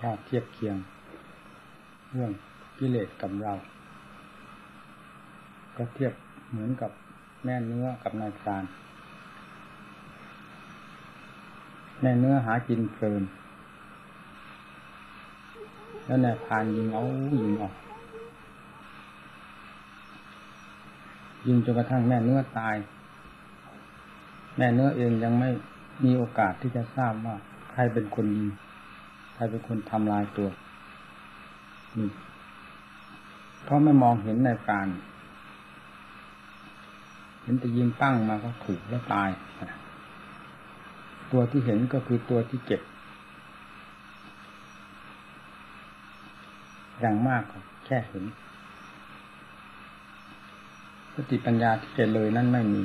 ถ้าเทียบเคียง เรื่องกิเลสกับเรา ก็เทียบเหมือนกับแม่เนื้อกับนายพรานแม่เนื้อหากินเพลินแล้วนายพรานยิงเอายิงออกยิงจนกระทั่งแม่เนื้อตาย แม่เนื้อเองยังไม่มีโอกาสที่จะทราบว่าใครเป็นคนยิง รเป็นคนทำลายตัวเพราะไม่มองเห็นในการ เห็นแต่ยิงปั้งมาก็ถูกแล้วตาย ตัวที่เห็นก็คือตัวที่เจ็บอย่างมากก็แค่เห็นสติปัญญาที่จะเลยนั่นไม่มี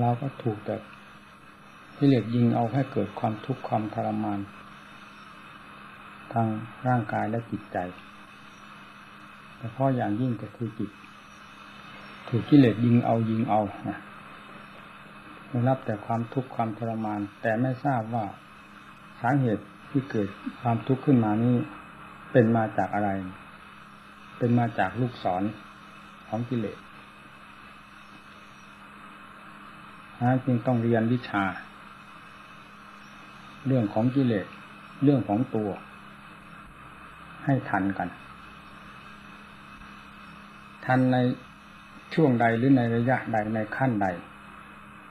เราก็ถูกแต่ ที่เล็กยิงเอาให้เกิดความทุกข์ความทรมาน ทางร่างกายและจิตใจแต่พราะอย่างยิ่งก็คือจิต ถูกกิเลสยิงเอายิงเอาได้รับแต่ความทุกข์ความทรมาน แต่ไม่ทราบว่าสาเหตุที่เกิดความทุกข์ขึ้นมานี้เป็นมาจากอะไร เป็นมาจากลูกศรของกิเลสนะจึงต้องเรียนวิชา เรื่องของกิเลสเรื่องของตัว ให้ทันกัน ทันในช่วงใดหรือในระยะใดในขั้นใด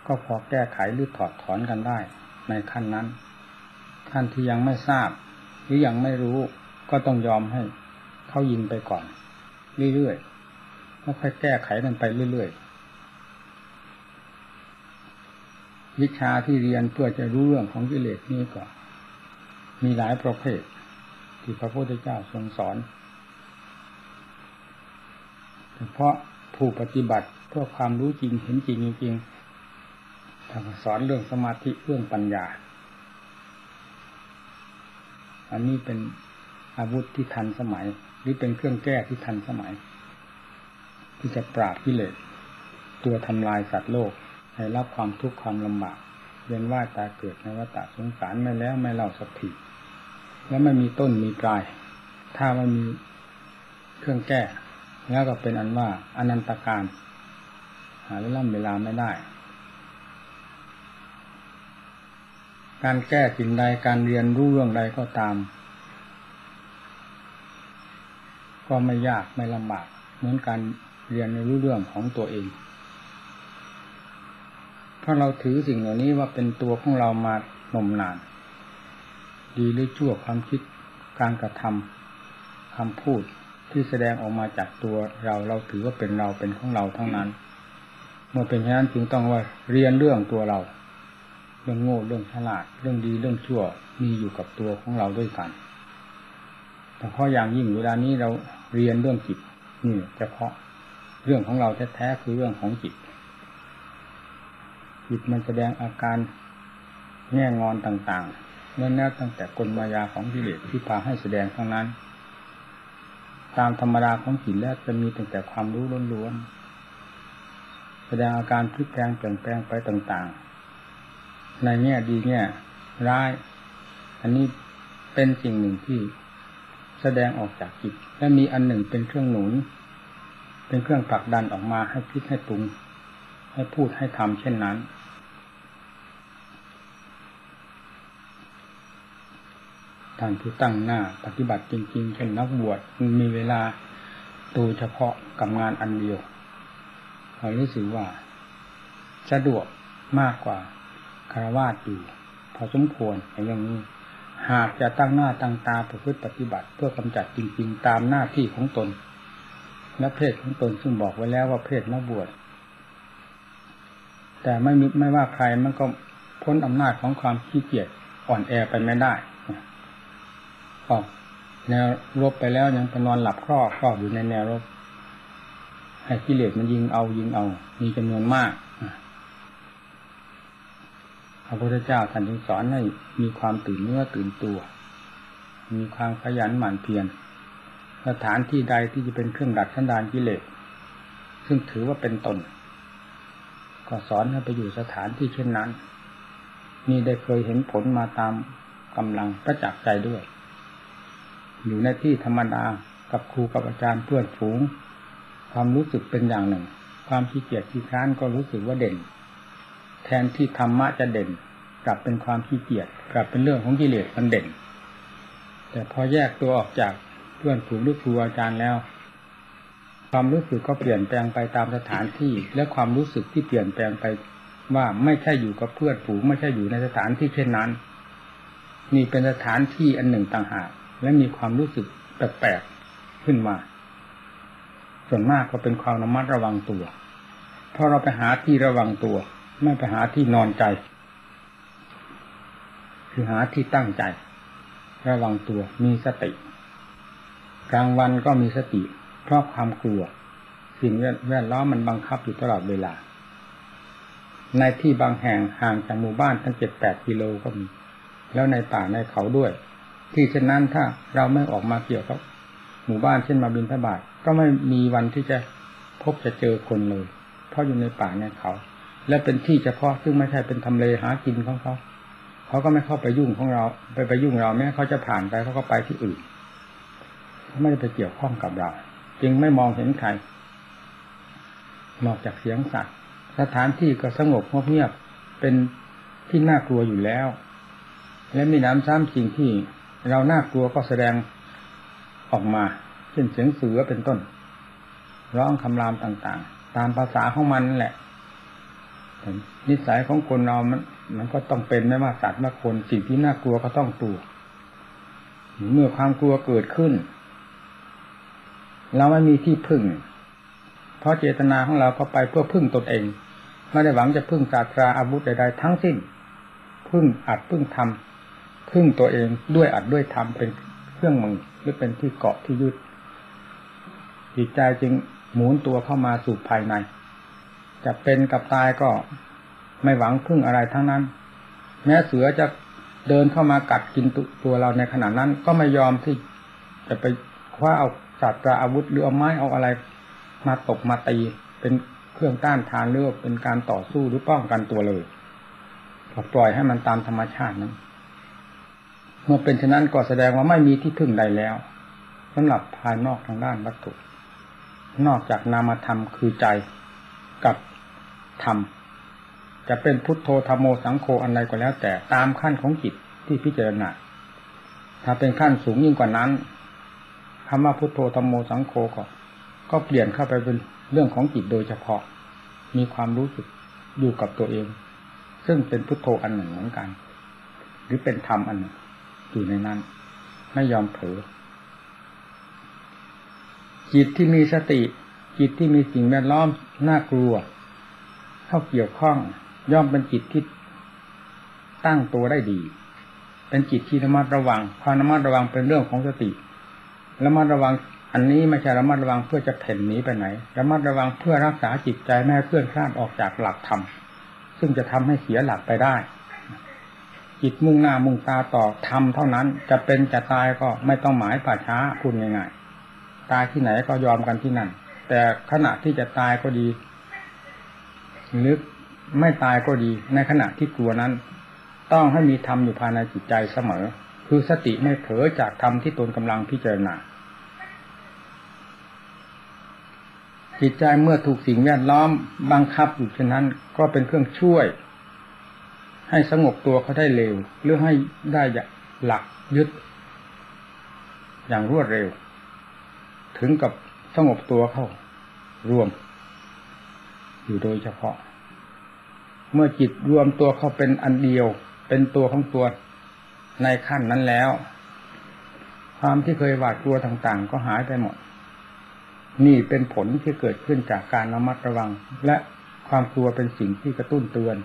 ก็พอแก้ไขหรือถอดถอนกันได้ ในขั้นนั้นท่านที่ยังไม่ทราบ หรือยังไม่รู้ก็ต้องยอมให้เขายิงไปก่อน เรื่อยๆแล้วค่อยแก้ไขกันไปเรื่อยๆ วิชาที่เรียนเพื่อจะรู้เรื่องของกิเลสนี้ก็มีหลายประเภท ที่พระพุทธเจ้าทรงสอนเฉพาะผู้ปฏิบัติเพื่อความรู้จริงเห็นจริงจริงทานสอนเรื่องสมาธิเรื่องปัญญา อันนี้เป็นอาวุธที่ทันสมัย หรือเป็นเครื่องแก้ที่ทันสมัย ที่จะปราบกิเลสตัวทำลายสัตว์โลก ให้รับความทุกข์ความลำบากเวียนว่ายตายเกิดในวัฏสงสารไม่แล้วไม่เล่าสักทีแล้วไม่มีต้นมีปลาย ถ้าไม่มีเครื่องแก้ แล้วก็เป็นอันว่าอนันตการ หาเวลาเวลาไม่ได้ การแก้สิ่งใดการเรียนรู้เรื่องใดก็ตาม ก็ไม่ยากไม่ลำบากเหมือนการเรียนในรู้เรื่องของตัวเอง ราะเราถือสิ่งเหล่านี้ว่าเป็นตัวของเรามานมนาน ดีหรือชั่วความคิดการกระทำคำพูดที่แสดงออกมาจากตัวเราเราถือว่าเป็นเราเป็นของเราทั้งนั้น เมื่อเป็นเช่นนั้นจึงต้องว่าเรียนเรื่องตัวเราเรื่องโง่เรื่องฉลาด เรื่องดีเรื่องชั่วมีอยู่กับตัวของเราด้วยกันแต่เพราะอย่างยิ่งเวลานี้เราเรียนเรื่องจิตนี่เฉพาะเรื่องของเราแท้ๆคือเรื่องของจิต จิตมันแสดงอาการแง่งอนต่างๆนั่นแน่ตั้งแต่กลมายาของกิเลสที่พาให้แสดงทั้งนั้น ตามธรรมดาของจิตแล้วจะมีตั้งแต่ความรู้ล้วนๆแสดงอาการพลิกแปลงเปลี่ยนแปลงไปต่างๆ ในแง่ดีแง่ร้าย อันนี้เป็นสิ่งหนึ่งที่แสดงออกจากจิต และมีอันหนึ่งเป็นเครื่องหนุน เป็นเครื่องผลักดันออกมาให้คิดให้ปรุง ให้พูดให้ทำเช่นนั้น ท่านผู้ตั้งหน้า ปฏิบัติจริงๆเช่นนักบวชมีเวลาโดยเฉพาะกับงานอันเดียวเรารู้สึกว่า สะดวกมากกว่าคารวาสอยู่พอสมควรอย่างนี้หากจะตั้งหน้าตั้งตาประพฤติปฏิบัติ เพื่อกำจัดจริง ๆ ตามหน้าที่ของตนและเพศของตนซึ่งบอกไว้แล้วว่าเพศนักบวชแต่ไม่มีไม่ว่าใครมันก็พ้นอำนาจของความขี้เกียจอ่อนแอไปไม่ได้ ออกแนวรบไปแล้วยังไปนอนหลับครอบครอบอยู่ในแนวรบให้กิเลสมันยิงเอายิงเอา มีจำนวนมากพระพุทธเจ้าท่านจึงสอนให้มีความตื่นเนื้อตื่นตัว มีความขยันหมั่นเพียรสถานที่ใดที่จะเป็นเครื่องดัดสันดานกิเลสซึ่งถือว่าเป็นตน ก็สอนให้ไปอยู่สถานที่เช่นนั้น นี่ได้เคยเห็นผลมาตามกำลังประจักษ์ใจด้วย อยู่ในที่ธรรมดากับครูกับอาจารย์เพื่อนฝูง ความรู้สึกเป็นอย่างหนึ่ง ความขี้เกียจขี้ค้านก็รู้สึกว่าเด่น แทนที่ธรรมะจะเด่น กลับเป็นความขี้เกียจกลับเป็นเรื่องของกิเลสมันเด่น แต่พอแยกตัวออกจากเพื่อนฝูงหรือครูอาจารย์แล้ว ความรู้สึกก็เปลี่ยนแปลงไปตามสถานที่ และความรู้สึกที่เปลี่ยนแปลงไปว่าไม่ใช่อยู่กับเพื่อนฝูงไม่ใช่อยู่ในสถานที่เช่นนั้นนี่เป็นสถานที่อันหนึ่งต่างหาก และมีความรู้สึกแปลกๆขึ้นมา ส่วนมากก็เป็นความระมัดระวังตัว เพราะเราไปหาที่ระวังตัว ไม่ไปหาที่นอนใจ คือหาที่ตั้งใจ ระวังตัวมีสติ กลางวันก็มีสติ เพราะความกลัว สิ่งแวดล้อมมันบังคับอยู่ตลอดเวลา ในที่บางแห่งห่างจากหมู่บ้านตั้งเจ็ดแปดกิโลก็มี แล้วในป่าในเขาด้วย ที่เช่นนั้นถ้าเราไม่ออกมาเกี่ยวกับหมู่บ้านเช่นมาบินทบาทก็ไม่มีวันที่จะพบจะเจอคนเลย เพราะอยู่ในป่าในเขา และเป็นที่เฉพาะซึ่งไม่ใช่เป็นทำเลหากินของเขาเขาก็ไม่เข้าไปยุ่งของเรา ไปไปยุ่งเราแม้เขาจะผ่านไปเขาก็ไปที่อื่นเขาไม่ได้ไปเกี่ยวข้องกับเรา จึงไม่มองเห็นใครนอกจากเสียงสัตว์สถานที่ก็สงบเงียบเป็นที่น่ากลัวอยู่แล้ว และมีน้ำซ้ำสิ่งที่ เราน่ากลัวก็แสดงออกมาเช่นเสียงเสือเป็นต้น ร้องคำรามต่างๆ ตามภาษาของมันแหละนิสัยของคนเรามันมันก็ต้องเป็นไม่ว่าสัตว์ว่าคนสิ่งที่น่ากลัวก็ต้องกลัว เมื่อความกลัวเกิดขึ้น เราไม่มีที่พึ่ง เพราะเจตนาของเราก็ไปเพื่อพึ่งตนเองไม่ได้หวังจะพึ่งศาสตราอาวุธใดๆทั้งสิ้น พึ่งอัดพึ่งทำ พึ่งตัวเองด้วยอัดด้วยทำเป็นเครื่องมือหรือเป็นที่เกาะที่ยึดจิตใจจึงหมุนตัวเข้ามาสู่ภายใน จะเป็นกับตายก็ไม่หวังพึ่งอะไรทั้งนั้น แม้เสือจะเดินเข้ามากัดกินตัวเราในขณะนั้น ก็ไม่ยอมที่จะไปคว้าเอาสัตว์อาวุธหรือเอาไม้เอาอะไร มาตกมาตีเป็นเครื่องต้านทานหรือเป็นการต่อสู้หรือป้องกันตัวเลยปล่อยให้มันตามธรรมชาตินั้น เมื่อเป็นเช่นนั้นก็แสดงว่าไม่มีที่พึ่งใดแล้วสำหรับภายนอกทางด้านวัตถุ นอกจากนามธรรมคือใจกับธรรม จะเป็นพุทโธธรรมโมสังโฆอะไรก็แล้ว แต่ตามขั้นของจิตที่พิจารณาถ้าเป็นขั้นสูงยิ่งกว่านั้นคำว่าพุทโธธรรมโมสังโฆก็ ก็เปลี่ยนเข้าไปเป็นเรื่องของจิตโดยเฉพาะ มีความรู้สึกอยู่กับตัวเอง ซึ่งเป็นพุทโธอันหนึ่งเหมือนกัน หรือเป็นธรรมอันหนึ่ง อยู่ในนั้น ไม่ยอมเผลอจิตที่มีสติ จิตที่มีสิ่งแวดล้อมน่ากลัว เข้าเกี่ยวข้องย่อมเป็นจิตที่ตั้งตัวได้ดี เป็นจิตที่ระมัดระวังความระมัดระวังเป็นเรื่องของสติระมัดระวังอันนี้ไม่ใช่ระมัดระวังเพื่อจะเพ่นหนีไปไหนระมัดระวังเพื่อรักษาจิตใจไม่ให้เคลื่อนคลาดออกจากหลักธรรมซึ่งจะทำให้เสียหลักไปได้ จิตมุ่งหน้ามุ่งตาต่อธรรมเท่านั้นจะเป็นจะตายก็ไม่ต้องหมายป่าช้าคุณง่ายๆตายที่ไหนก็ยอมกันที่นั่น แต่ขณะที่จะตายก็ดีหรือไม่ตายก็ดี ในขณะที่กลัวนั้น ต้องให้มีธรรมอยู่ภายในจิตใจเสมอ คือสติไม่เผลอจากธรรมที่ตนกำลังพิจารณาจิตใจเมื่อถูกสิ่งแวดล้อมบังคับอยู่เช่นนั้น ก็เป็นเครื่องช่วย ให้สงบตัวเขาได้เร็ว หรือให้ได้หลักยึด อย่างรวดเร็ว ถึงกับสงบตัวเข้ารวม อยู่โดยเฉพาะ เมื่อจิตรวมตัวเข้าเป็นอันเดียว เป็นตัวของตัวในขั้นนั้นแล้ว ความที่เคยหวาดกลัวต่างๆ ก็หายไปหมด นี่เป็นผลที่เกิดขึ้นจากการระมัดระวัง และความกลัวเป็นสิ่งที่กระตุ้นเตือน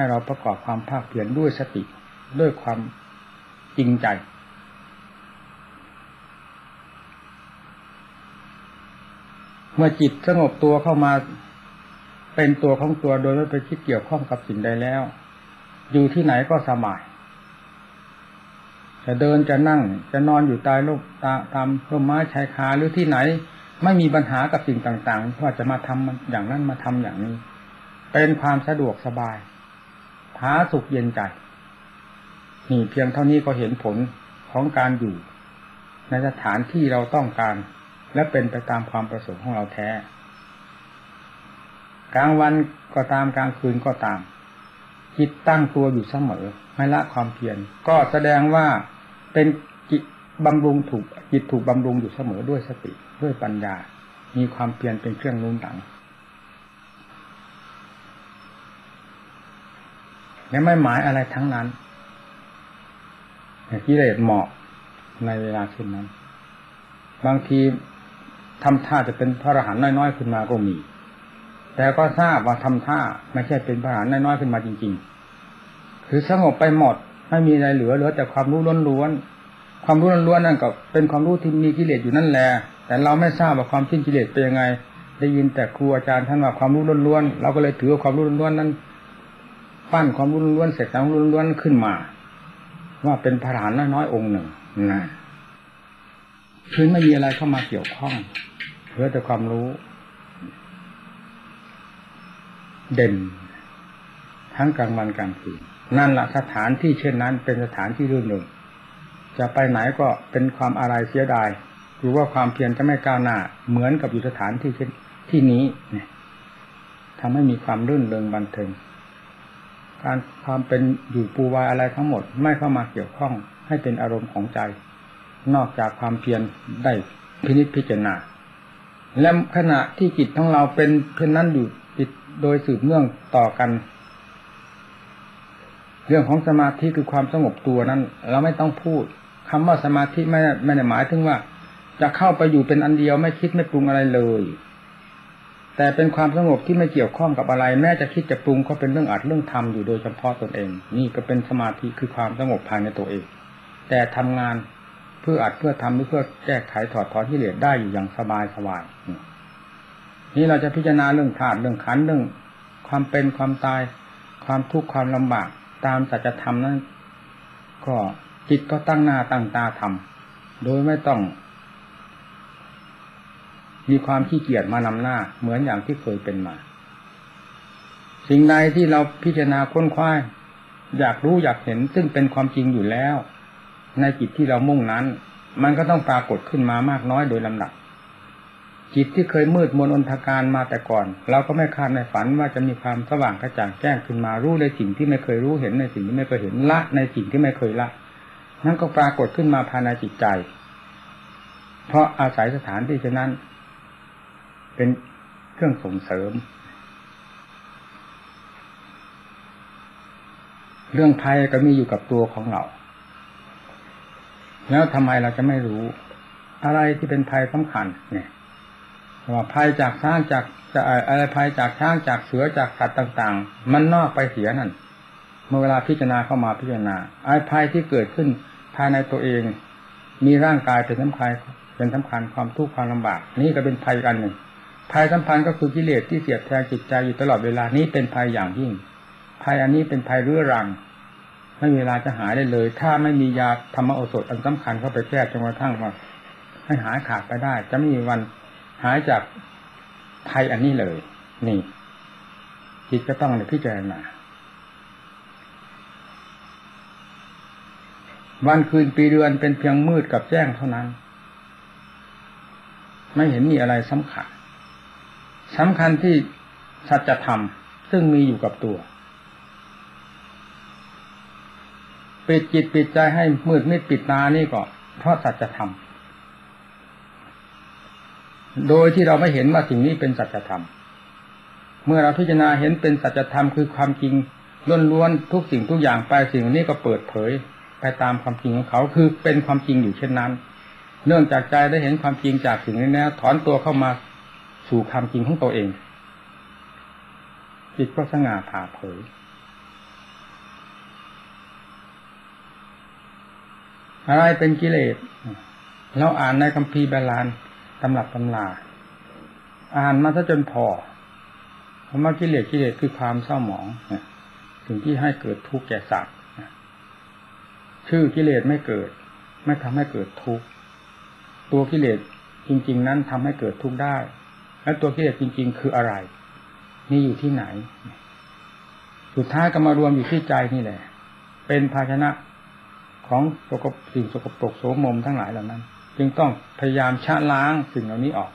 ให้เราประกอบความภาคเพียรด้วยสติด้วยความจริงใจ เมื่อจิตสงบตัวเข้ามาเป็นตัวของตัวโดยไม่ไปคิดเกี่ยวข้องกับสิ่งใดแล้ว อยู่ที่ไหนก็สบายจะเดินจะนั่งจะนอนอยู่ใต้ร่มตาตามร่มไม้ชายคาหรือที่ไหน ไม่มีปัญหากับสิ่งต่างๆว่าจะมาทำอย่างนั้นมาทำอย่างนี้ เป็นความสะดวกสบาย ผาสุขเย็นใจจนี่เพียงเท่านี้ก็เห็นผลของการอยู่ ในสถานที่เราต้องการ และเป็นไปตามความประสงค์ของเราแท้ กลางวันก็ตามกลางคืนก็ตาม จิตตั้งตัวอยู่เสมอ ไม่ละความเพียรก็แสดงว่าเป็นจิตบำรุงถูกจิตถูกบำรุงอยู่เสมอด้วยสติด้วยปัญญา มีความเพียรเป็นเครื่องนุ่นหลัง และไม่หมายอะไรทั้งนั้นกิเลสเหมาะในเวลาเช่นนั้น บางทีทำท่าจะเป็นพระอรหันต์น้อยๆขึ้นมาก็มี แต่ก็ทราบว่าทำท่าไม่ใช่เป็นพระอรหันต์น้อยๆขึ้นมาจริง ๆ คือสงบไปหมดไม่มีอะไรเหลือเหลือแต่ความรู้ล้วนๆความรู้ล้วนๆนั่นก็เป็นความรู้ที่มีกิเลสอยู่นั่นแหละแต่เราไม่ทราบว่าความสิ้นกิเลสเป็นยังไง ได้ยินแต่ครูอาจารย์ท่านว่าความรู้ล้วนๆเราก็เลยถือว่าความรู้ล้วนๆนั้น ปั้นความรู้ล้วนเสร็จความรู้ล้วนขึ้นมา ว่าเป็นพระอรหันต์น้อยๆองค์หนึ่งนะคือไม่มีอะไรเข้ามาเกี่ยวข้องเหลือแต่ความรู้ เด่น ทั้งกลางวันกลางคืนนั่นแหละสถานที่เช่นนั้น เป็นสถานที่รื่นเริงจะไปไหนก็เป็นความอะไรเสียดายหรือว่าความเพียรจะไม่ก้าวหน้า เหมือนกับอยู่สถานที่เช่นที่นี้เนี่ยทำให้มีความรื่นเริงบันเทิง การความเป็นอยู่ปูวายอะไรทั้งหมด ไม่เข้ามาเกี่ยวข้องให้เป็นอารมณ์ของใจ นอกจากความเพียรได้พินิจพิจารณา และขณะที่จิตของเราเป็นเช่นนั้นอยู่จิตโดยสืบเนื่องต่อกัน เรื่องของสมาธิคือความสงบตัวนั้น เราไม่ต้องพูดคำว่าสมาธิไม่ไม่ได้หมายถึงว่า จะเข้าไปอยู่เป็นอันเดียวไม่คิดไม่ปรุงอะไรเลย แต่เป็นความสงบที่ไม่เกี่ยวข้องกับอะไร แม้จะคิดจะปรุงก็เป็นเรื่องอัดเรื่องทำอยู่โดยเฉพาะตนเอง นี่ก็เป็นสมาธิคือความสงบภายในตัวเอง แต่ทำงานเพื่ออัดเพื่อทำหรือเพื่อแก้ไขถอดถอนที่เหลือได้อยู่อย่างสบายสบายนี่เราจะพิจารณาเรื่องธาตุเรื่องขันเรื่อง ความเป็นความตาย ความทุกข์ความลำบากตามสัจธรรมนั้น ก็จิตก็ตั้งหน้าตั้งตาทำโดยไม่ต้อง มีความขี้เกียจมานำหน้า เหมือนอย่างที่เคยเป็นมา สิ่งใดที่เราพิจารณาค้นคว้าอยากรู้อยากเห็นซึ่งเป็นความจริงอยู่แล้ว ในจิตที่เรามุ่งนั้น มันก็ต้องปรากฏขึ้นมามากน้อยโดยลำดับ จิตที่เคยมืดมนอนทการมาแต่ก่อน เราก็ไม่คาดในฝันว่าจะมีความสว่างกระจ่างแจ้งขึ้นมารู้ในสิ่งที่ไม่เคยรู้เห็นในสิ่งที่ไม่เคยเห็นละในสิ่งที่ไม่เคยละนั่นก็ปรากฏขึ้นมาภายในจิตใจ เพราะอาศัยสถานที่เช่นนั้น เป็นเครื่องส่งเสริม เรื่องภัยก็มีอยู่กับตัวของเรา แล้วทำไมเราจะไม่รู้ อะไรที่เป็นภัยสำคัญ เนี่ยว่าภัยจากช้างจากจะอะไรภัยจากช้างจากเสือจากสัตว์ต่าง ๆ มันนอกไปเสียนั่นเมื่อเวลาพิจารณาเข้ามาพิจารณาไอ้ภัยที่เกิดขึ้นภายในตัวเอง มีร่างกายเป็นสำคัญเป็นสำคัญความทุกข์ความลำบาก นี่ก็เป็นภัยอันหนึ่ง ภัยสัมพันธ์ก็คือกิเลสที่เสียบแทงจิตใจอยู่ตลอดเวลานี้เป็นภัยอย่างยิ่ง ภัยอันนี้เป็นภัยเรื้อรัง ไม่มีเวลาจะหายได้เลย ถ้าไม่มียาธรรมโอสถอันสำคัญเข้าไปแก้จนกระทั่งว่าให้หายขาดไปได้ จะไม่มีวันหายจากภัยอันนี้เลย นี่ จิตก็ต้องเลยพิจารณาวันคืนปีเดือนเป็นเพียงมืดกับแจ้งเท่านั้น ไม่เห็นมีอะไรสำคัญ สำคัญที่สัจธรรมซึ่งมีอยู่กับตัวปิดจิตปิดใจให้มืดมิดปิดตานี่ก็เพราะสัจธรรม โดยที่เราไม่เห็นว่าสิ่งนี้เป็นสัจธรรม เมื่อเราพิจารณาเห็นเป็นสัจธรรมคือความจริงล้วนๆทุกสิ่งทุกอย่างไปสิ่งนี้ก็เปิดเผยไปตามความจริงของเขาคือเป็นความจริงอยู่เช่นนั้น เนื่องจากใจได้เห็นความจริงจากสิ่งนี้แล้วถอนตัวเข้ามา สู่ความจริงของตัวเอง จิตก็สง่าผ่าเผยอะไรเป็นกิเลสเราอ่านในคัมภีร์ใบลานตำรับตำราอ่านมาซะจนพอคำว่ากิเลสกิเลสคือความเศร้าหมองสิ่งที่ให้เกิดทุกข์แก่สัตว์ชื่อกิเลสไม่เกิด ไม่ทำให้เกิดทุกข์ตัวกิเลสจริง ๆ นั้นทำให้เกิดทุกข์ได้ แล้วตัวกิเลสจริง ๆ คืออะไร นี่อยู่ที่ไหน สุดท้ายก็มารวมอยู่ที่ใจนี่แหละ เป็นภาชนะของสกปสิ่งสกปรกโสมมทั้งหลายเหล่านั้น จึงต้องพยายามชะล้างสิ่งเหล่านี้ออก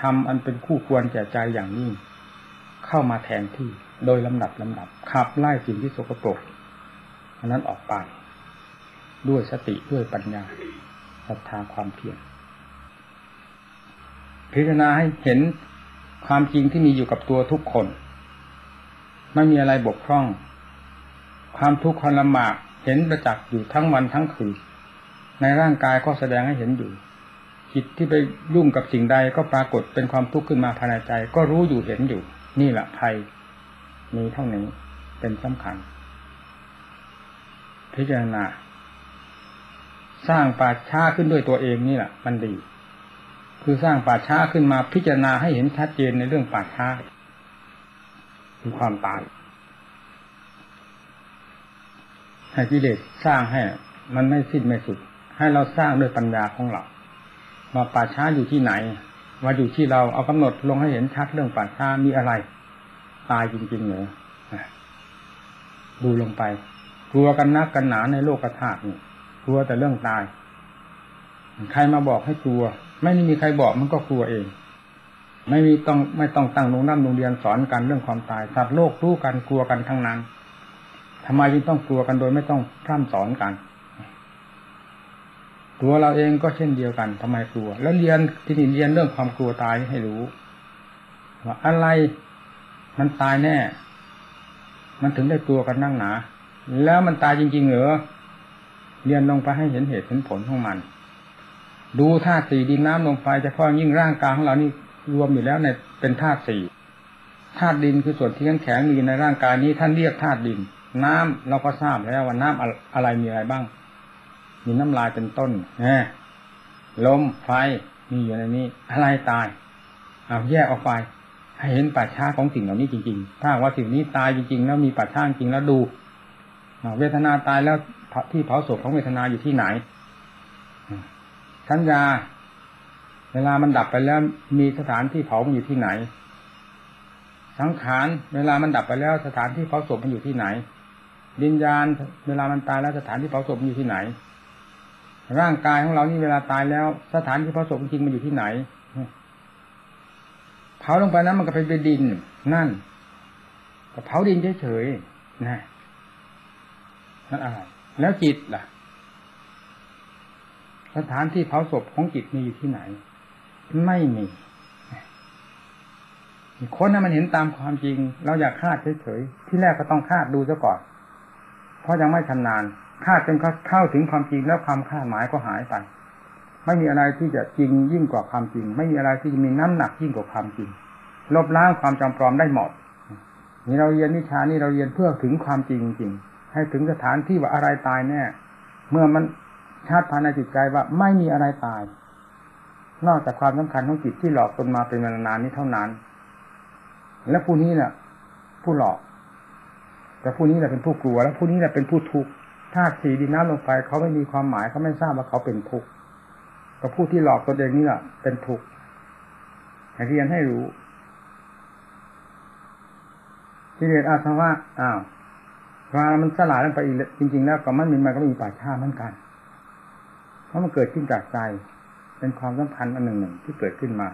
ทำอันเป็นคู่ควรแก่ใจอย่างยิ่งเข้ามาแทนที่โดยลำดับลำดับขับไล่สิ่งที่สกปรกอันนั้นออกไป ด้วยสติด้วยปัญญาศรัทธาความเพียร พิจารณาให้เห็นความจริงที่มีอยู่กับตัวทุกคน ไม่มีอะไรบกพร่อง ความทุกข์ความลำบากเห็นประจักษ์อยู่ทั้งวันทั้งคืนในร่างกายก็แสดงให้เห็นอยู่จิตที่ไปยุ่งกับสิ่งใดก็ปรากฏเป็นความทุกข์ขึ้นมาภายในใจ ก็รู้อยู่เห็นอยู่ นี่แหละภัยมีเท่านี้เป็นสำคัญ พิจารณา สร้างป่าช้าขึ้นด้วยตัวเองนี่แหละมันดี คือสร้างป่าช้าขึ้นมาพิจารณาให้เห็นชัดเจนในเรื่องป่าช้าคือความตายให้กิเลสสร้างให้ มันไม่สิ้นไม่สุด ให้เราสร้างด้วยปัญญาของเราว่าป่าช้าอยู่ที่ไหนว่าอยู่ที่เราเอากำหนดลงให้เห็นชัดเรื่องป่าช้ามีอะไร ตายจริงๆเหรอดูลงไปกลัวกันนักกันหนาในโลกธาตุนี่กลัวแต่เรื่องตาย ใครมาบอกให้กลัว ไม่มีใครบอกมันก็กลัวเอง ไม่มีต้องไม่ต้องตั้งโรงน้ำโรงเรียนสอนกันเรื่องความตายสัตว์โลกรู้กันกลัวกันทั้งนั้นทำไมจึงต้องกลัวกันโดยไม่ต้องพร่ำสอนกัน ตัวเราเองก็เช่นเดียวกันทำไมกลัว แล้วเรียนที่นี่เรียนเรื่องความกลัวตายให้รู้ว่าอะไรมันตายแน่ มันถึงได้กลัวกันนั่งหนา แล้วมันตายจริงๆเหรอเรียนลงไปให้เห็นเหตุเห็นผลของมัน ดูธาตุสี่ดินน้ำลมไฟเฉพาะยิ่งร่างกายของเรานี่รวมอยู่แล้วในเป็นธาตุสี่ธาตุดินคือส่วนที่แข็งแข็งมีในร่างกายนี้ท่านเรียกธาตุดิน น้ำเราก็ทราบแล้วว่าน้ำอะไรมีอะไรบ้าง มีน้ำลายเป็นต้นแหมลมไฟมีอยู่ในนี้ อะไรตายเอาแยกออกไป ให้เห็นป่าช้าของสิ่งเหล่านี้จริงๆ ถ้าว่าสิ่งนี้ตายจริงๆ แล้วมีป่าช้าจริงแล้วดูเวทนาตายแล้วที่เผาศพของเวทนาอยู่ที่ไหน สัญญา เวลามันดับไปแล้ว มีสถานที่เผามันอยู่ที่ไหน สังขารเวลามันดับไปแล้ว สถานที่เผาศพมันอยู่ที่ไหนวิญญาณ เวลามันตายแล้วสถานที่เผาศพมันอยู่ที่ไหน ร่างกายของเรานี่เวลาตายแล้ว สถานที่เผาศพจริงมันอยู่ที่ไหนเผาลงไปนั้นมันก็เป็นดินนั่นก็เผาดินเฉยๆนะนั่นอะไรแล้วจิตล่ะ สถานที่เผาศพของจิตมีอยู่ที่ไหน ไม่มีคนนั้นมันเห็นตามความจริง เราอยากคาดเฉยๆที่แรกก็ต้องคาดดูซะก่อน เพราะยังไม่ชำนาญคาดจนเข้าถึงความจริงแล้วความคาดหมายก็หายไปไม่มีอะไรที่จะจริงยิ่งกว่าความจริง ไม่มีอะไรที่จะมีน้ำหนักยิ่งกว่าความจริง ลบล้างความจำปลอมได้หมดนี่เราเรียนวิชานี่เราเรียนเพื่อถึงความจริงจริงให้ถึงสถานที่ว่าอะไรตายแน่ เมื่อมัน ชาติภายในจิตใจว่าไม่มีอะไรตาย นอกจากความสำคัญของจิตที่หลอกตนมาเป็นเวลานานนี้เท่านั้น และผู้นี้แหละผู้หลอก แต่ผู้นี้แหละเป็นผู้กลัว แล้วผู้นี้แหละเป็นผู้ทุกข์ธาตุสีดินน้ำลมไฟเขาไม่มีความหมายเขาไม่ทราบว่าเขาเป็นทุกข์แต่ผู้ที่หลอกตัวเองนี่แหละเป็นทุกข์ให้เรียนให้รู้ที่เรียนอาสวะอ้าวเวลามันสลายลงไปอีกจริง ๆ แล้วก็มันมีมันก็มีป่าชาเหมือนกัน ราะมันเกิดขึ้นจากใจ เป็นความสัมพันธ์อันหนึ่งหนึ่งที่เกิดขึ้นมา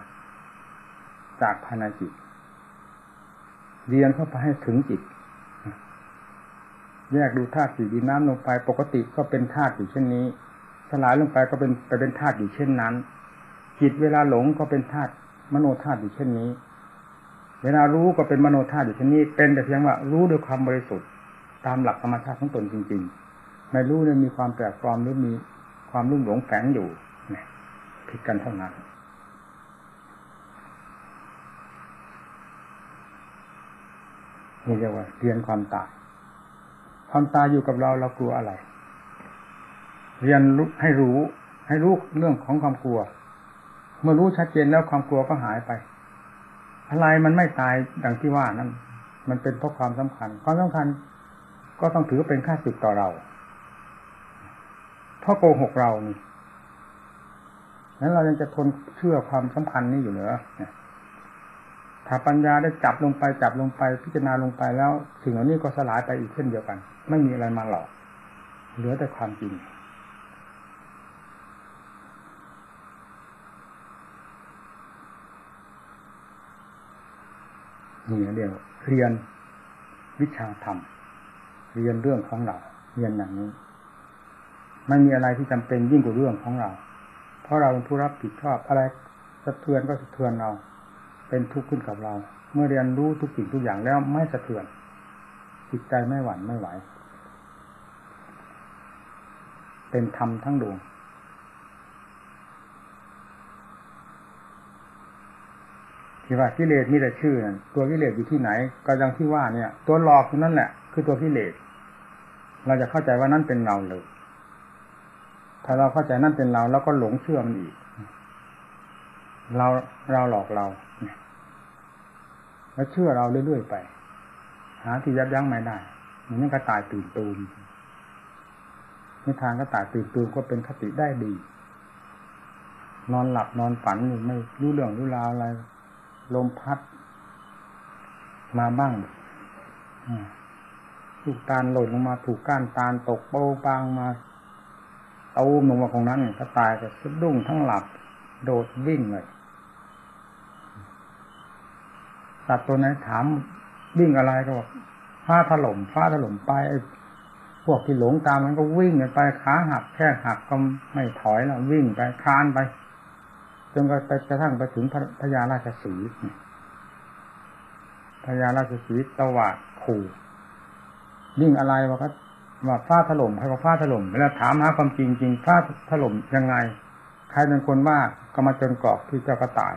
จากภายในจิต เรียนเข้าไปให้ถึงจิต แยกดูธาตุสีดินน้ำลงไป ปกติก็เป็นธาตุอยู่เช่นนี้ สลายลงไปก็เป็นไปเป็นธาตุอยู่เช่นนั้น จิตเวลาหลงก็เป็นธาตุมโนธาตุอยู่เช่นนี้ เวลารู้ก็เป็นมโนธาตุอยู่เช่นนี้ เป็นแต่เพียงว่ารู้ด้วยความบริสุทธิ์ตามหลักธรรมชาติของตนจริง ๆ ไม่รู้เนี่ยมีความแปลกปลอมหรือมี ความรุ่มหลงแฝงอยู่ผิดกันเท่านั้น นี่เรียกว่าเรียนความตาย ความตายอยู่กับเราเรากลัวอะไร เรียนรู้ให้รู้ ให้รู้เรื่องของความกลัว เมื่อรู้ชัดเจนแล้วความกลัวก็หายไป อะไรมันไม่ตายดังที่ว่านั้น มันเป็นเพราะความสำคัญ ความสำคัญก็ต้องถือเป็นค่าสึกต่อเรา เพราะโกหกเรานี่นั้นเรายังจะทนเชื่อความสัมพันธ์นี้อยู่เหรอถ้าปัญญาได้จับลงไปจับลงไปพิจารณาลงไปแล้วสิ่งเหล่านี้ก็สลายไปอีกเช่นเดียวกัน ไม่มีอะไรมาหลอก เหลือแต่ความจริงนี่เดียวเรียนวิชาธรรม เรียนเรื่องของเรา เรียนอย่างนี้ ไม่มีอะไรที่จำเป็นยิ่งกว่าเรื่องของเรา เพราะเราเป็นผู้รับผิดชอบอะไรสะเทือนก็สะเทือนเรา เป็นทุกข์ขึ้นกับเรา เมื่อเรียนรู้ทุกสิ่งทุกอย่างแล้วไม่สะเทือน จิตใจไม่หวั่นไม่ไหว เป็นธรรมทั้งดวงที่ว่ากิเลสมีแต่ชื่อนั่นตัวกิเลสอยู่ที่ไหน ก็ยังที่ว่าเนี่ย ตัวหลอกนั่นแหละ คือตัวกิเลสเราจะเข้าใจว่านั่นเป็นเราเลย ถ้าเราเข้าใจนั่นเป็นเราแล้วก็หลงเชื่อมันอีก เราเราหลอกเราแล้วเชื่อเราเรื่อยๆไป หาที่ยับยั้งไม่ได้มันนี่ก็ตายตื่นตูมนิทานก็ตายตื่นตูมก็เป็นคติได้ดี นอนหลับนอนฝันอยู่ไม่รู้เรื่องรู้ราวอะไร ลมพัด มาบ้างถูกตาลหล่นลงมาถูกก้านตาลตกโป้ปางมา ตูมลงมาตรงนั้นก็ตายก็สะดุ้งทั้งหลับ โดดวิ่งเลยสัตว์ตัวไหนถามวิ่งอะไรก็บอกฟ้าถล่มฟ้าถล่มไปไอ้พวกที่หลงตามมันก็วิ่งไปขาหักแค่หักก็ไม่ถอยแล้ววิ่งไปคานไปจนไปกระทั่งไปถึงพญาราชสีพญาราชสีตวาดขู่วิ่งอะไรวะก็ ว่าฟ้าถล่มใครว่าฟ้าถล่มเวลาถามหาความจริงจริงฟ้าถล่มยังไง ใครเป็นคนว่าก็มาจนกรอบที่เจ้ากระต่าย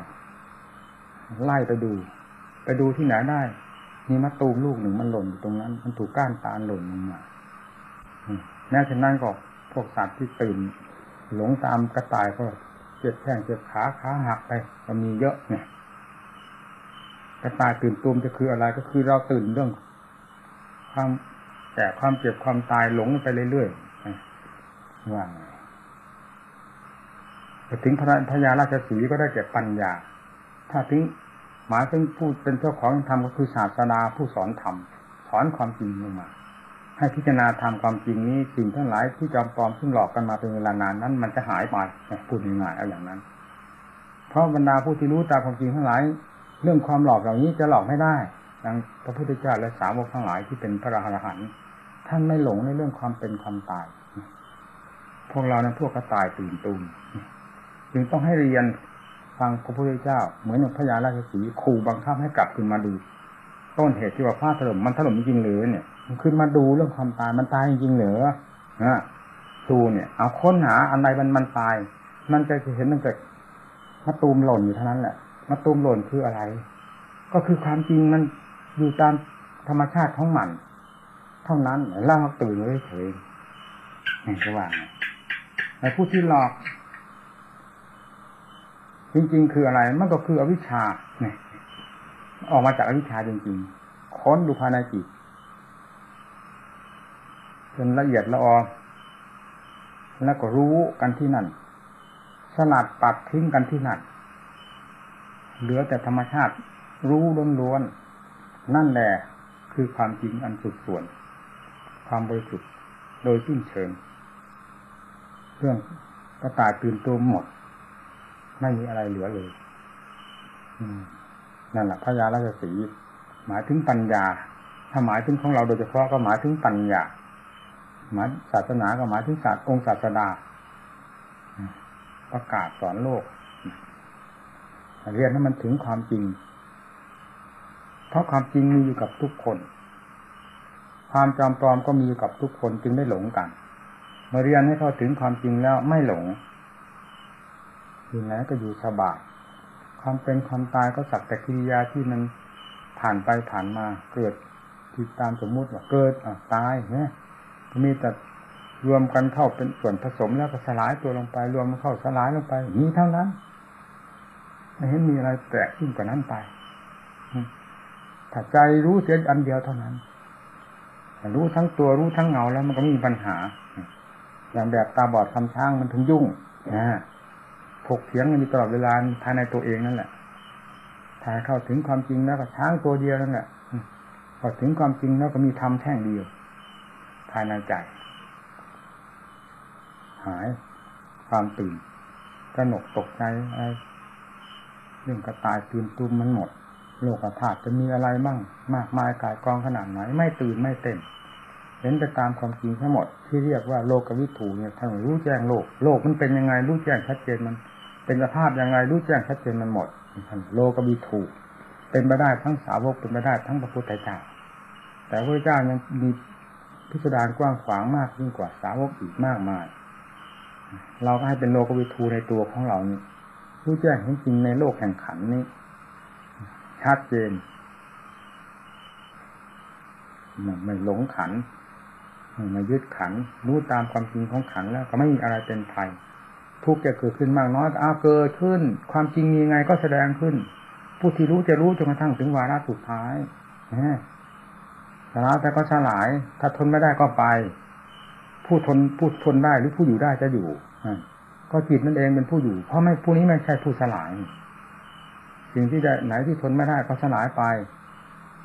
ไล่ไปดู ไปดูที่ไหนได้ มีมะตูมลูกหนึ่งมันหล่นอยู่ตรงนั้น มันถูกก้านตาลหล่นลงมาแม้ฉะนั้นก็พวกสัตว์ที่ตื่นหลงตามกระต่ายก็เจ็บแข้งเจ็บขาขาหักไปก็มีเยอะเนี่ยกระต่ายตื่นตูมจะคืออะไรก็คือเราตื่นเรื่องความ แก่ความเจ็บความตายหลงไปเรื่อยๆว่างแต่ถึงพระยาราชสีก็ได้แก่ปัญญา ถ้าถึงหมายถึงผู้เป็นเจ้าของธรรมก็คือศาสดาผู้สอนธรรมสอนความจริงลงมา ให้พิจารณาธรรมความจริงนี้สิ่งทั้งหลายที่จอมปลอมซึ่งหลอกกันมาเป็นเวลานานนั้น มันจะหายไปพูดง่ายๆเอาอย่างนั้น เพราะบรรดาผู้ที่รู้ตามความจริงทั้งหลาย เรื่องความหลอกเหล่านี้จะหลอกไม่ได้ดังพระพุทธเจ้าและสาวกทั้งหลายที่เป็นพระอรหันต์ ท่านไม่หลงในเรื่องความเป็นความตาย พวกเรานั้นพวกกระต่ายตื่นตูมจึงต้องให้เรียนฟังพระพุทธเจ้า เหมือนอย่างพระยาราชสีขู่บังคับให้กลับขึ้นมาดู ต้นเหตุที่ว่าฟ้าถล่มมันถล่มจริงหรือเนี่ยมันขึ้นมาดูเรื่องความตายมันตายจริงหรือนะดูเนี่ย เอาค้นหาอันใดมันมันตาย มันจะเห็นตั้งแต่มะตูมหล่นอยู่เท่านั้นแหละมะตูมหล่นคืออะไร ก็คือความจริงมันอยู่ตามธรรมชาติของมัน เท่านั้นเราตื่นเลยเฉยนี่ก็ว่าแต่ผู้ที่หลอก จริงๆ คืออะไร มันก็คืออวิชชาเนี่ยออกมาจากอวิชชาจริงๆ ค้นดูภายในจิตจนละเอียดละออแล้วก็รู้กันที่นั่น สลัดปัดทิ้งกันที่นั่น เหลือแต่ธรรมชาติรู้ล้วนๆ นั่นแหละคือความจริงอันสุดส่วน ความบริสุทธิ์โดยสิ้นเชิงเรื่องกระต่ายตื่นตัวหมด ไม่มีอะไรเหลือเลยนั่นแหละพระยาราชสีหมายถึงปัญญา ถ้าหมายถึงของเราโดยเฉพาะก็หมายถึงปัญญาหมายศาสนาก็หมายถึงศาสตร์องค์ศาสดาประกาศสอนโลก เรียนให้มันถึงความจริง เพราะความจริงมีอยู่กับทุกคน ความจอมปลอมก็มีอยู่กับทุกคนจึงได้หลงกัน เมื่อเรียนให้เข้าถึงความจริงแล้วไม่หลงอยู่ไหนก็อยู่สบายความเป็นความตายก็สักแต่กิริยาที่มันผ่านไปผ่านมาเกิดที่ตามสมมุติว่าเกิดอะตายเนี่ยมีแต่รวมกันเข้าเป็นส่วนผสมแล้วก็สลายตัวลงไป รวมมันเข้าสลายลงไปมีเท่านั้นไม่เห็นมีอะไรแปลกขึ้นกว่านั้นไปถ้าใจรู้เสียอันเดียวเท่านั้น รู้ทั้งตัวรู้ทั้งเงาแล้วมันก็ไม่มีปัญหา อย่างแบบตาบอดคำช้างมันถึงยุ่งนะถกเถียงกันอยู่ตลอดเวลาภายในตัวเองนั่นแหละถ้าเข้าถึงความจริงแล้วก็ช้างตัวเดียวนั่นแหละพอถึงความจริงแล้วก็มีธรรมแท่งเดียว ภายในใจ หายความตื่นกระหนกตกใจอะไรเรื่องกระตายตื่นตุ้มมันหมด โลกธาตุจะมีอะไรบ้างมากมายกายกองขนาดไหนไม่ตื่นไม่เต้นเห็นไปตามความจริงทั้งหมดที่เรียกว่าโลกวิถูเนี่ยท่านรู้แจ้งโลก โลกมันเป็นยังไงรู้แจ้งชัดเจนมัน เป็นสภาพยังไงรู้แจ้งชัดเจนมันหมดท่านโลกวิถูเป็นไปได้ทั้งสาวกเป็นไปได้ทั้งพระพุทธเจ้าแต่พระเจ้ายังมีพิสดารกว้างขวางมากยิ่งกว่าสาวกอีกมากมาย เราก็ให้เป็นโลกวิทูในตัวของเรานี่รู้แจ้งจริงในโลกแห่งขันนี้ ชัดเจนไม่หลงขันไม่ยึดขันรู้ตามความจริงของขันแล้วก็ไม่มีอะไรเป็นภัยทุกข์จะเกิดขึ้นมากน้อยอาเกิดขึ้น ความจริงมีไงก็แสดงขึ้น ผู้ที่รู้จะรู้จนกระทั่งถึงวาระสุดท้ายสลายแต่ก็สลาย ถ้าทนไม่ได้ก็ไป ผู้ทนผู้ทนได้หรือผู้อยู่ได้จะอยู่ก็จิตนั่นเองเป็นผู้อยู่ เพราะไม่ผู้นี้ไม่ใช่ผู้สลาย สิ่งที่จะไหนที่ทนไม่ได้ก็สลายไป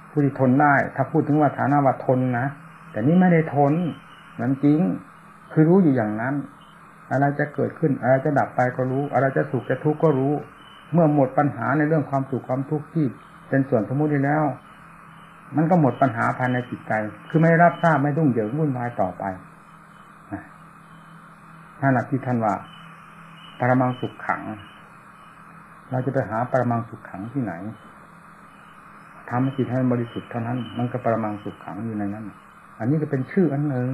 ผู้ที่ทนได้ ถ้าพูดถึงว่าฐานะว่าทนนะแต่นี่ไม่ได้ทนนั้นจริง คือรู้อยู่อย่างนั้น อะไรจะเกิดขึ้นอะไรจะดับไปก็รู้ อะไรจะสุขจะทุกข์ก็รู้ เมื่อหมดปัญหาในเรื่องความสุขความทุกข์ที่เป็นส่วนสมมุติแล้ว มันก็หมดปัญหาภายในจิตใจ คือไม่รับทราบไม่ดุ้งเหยิงวุ่นวายต่อไปนั่นแหละที่ท่านว่าปรมังสุขขัง เราจะไปหาปรมังสุขขังที่ไหนทำจิตให้บริสุทธิ์เท่านั้น มันก็ปรมังสุขขังอยู่ในนั้น อันนี้ก็เป็นชื่ออันหนึ่ง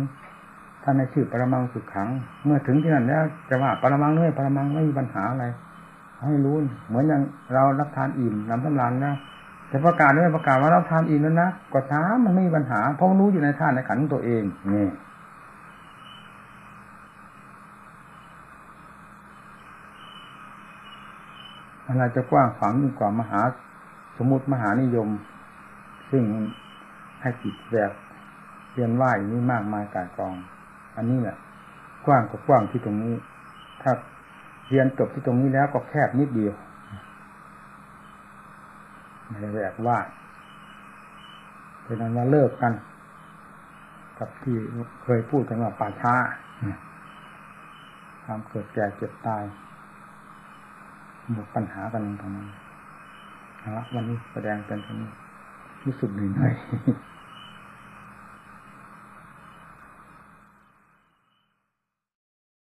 ถ้าในชื่อปรมังสุขขัง เมื่อถึงที่นั่นแล้วจะว่าปรมังด้วยปรมังไม่มีปัญหาอะไรให้รู้เหมือนอย่างเรารับทานอิ่มน้ำสำรานนะแต่ประกาศด้วยประกาศว่ารับทานอิ่มแล้วนะก็ช้ามันไม่มีปัญหาเพราะรู้อยู่ในท่านในขันตัวเองนี่ อะไรจะกว้างขวางยิ่งกว่ามหาสมมติมหานิยม ซึ่งให้จิตแบบเรียนว่ายนี้มากมายกายกอง อันนี้แหละกว้างก็กว้างที่ตรงนี้ ถ้าเรียนจบที่ตรงนี้แล้วก็แคบนิดเดียวไม่ได้แบบว่าเป็นนั้นว่าเลิกกัน กับที่เคยพูดกันว่าป่าช้าความเกิดแก่เจ็บตาย หมดปัญหากันตรงนั้นวันนี้แสดงเป็นตรงนี้รู้สึกเหนื่อย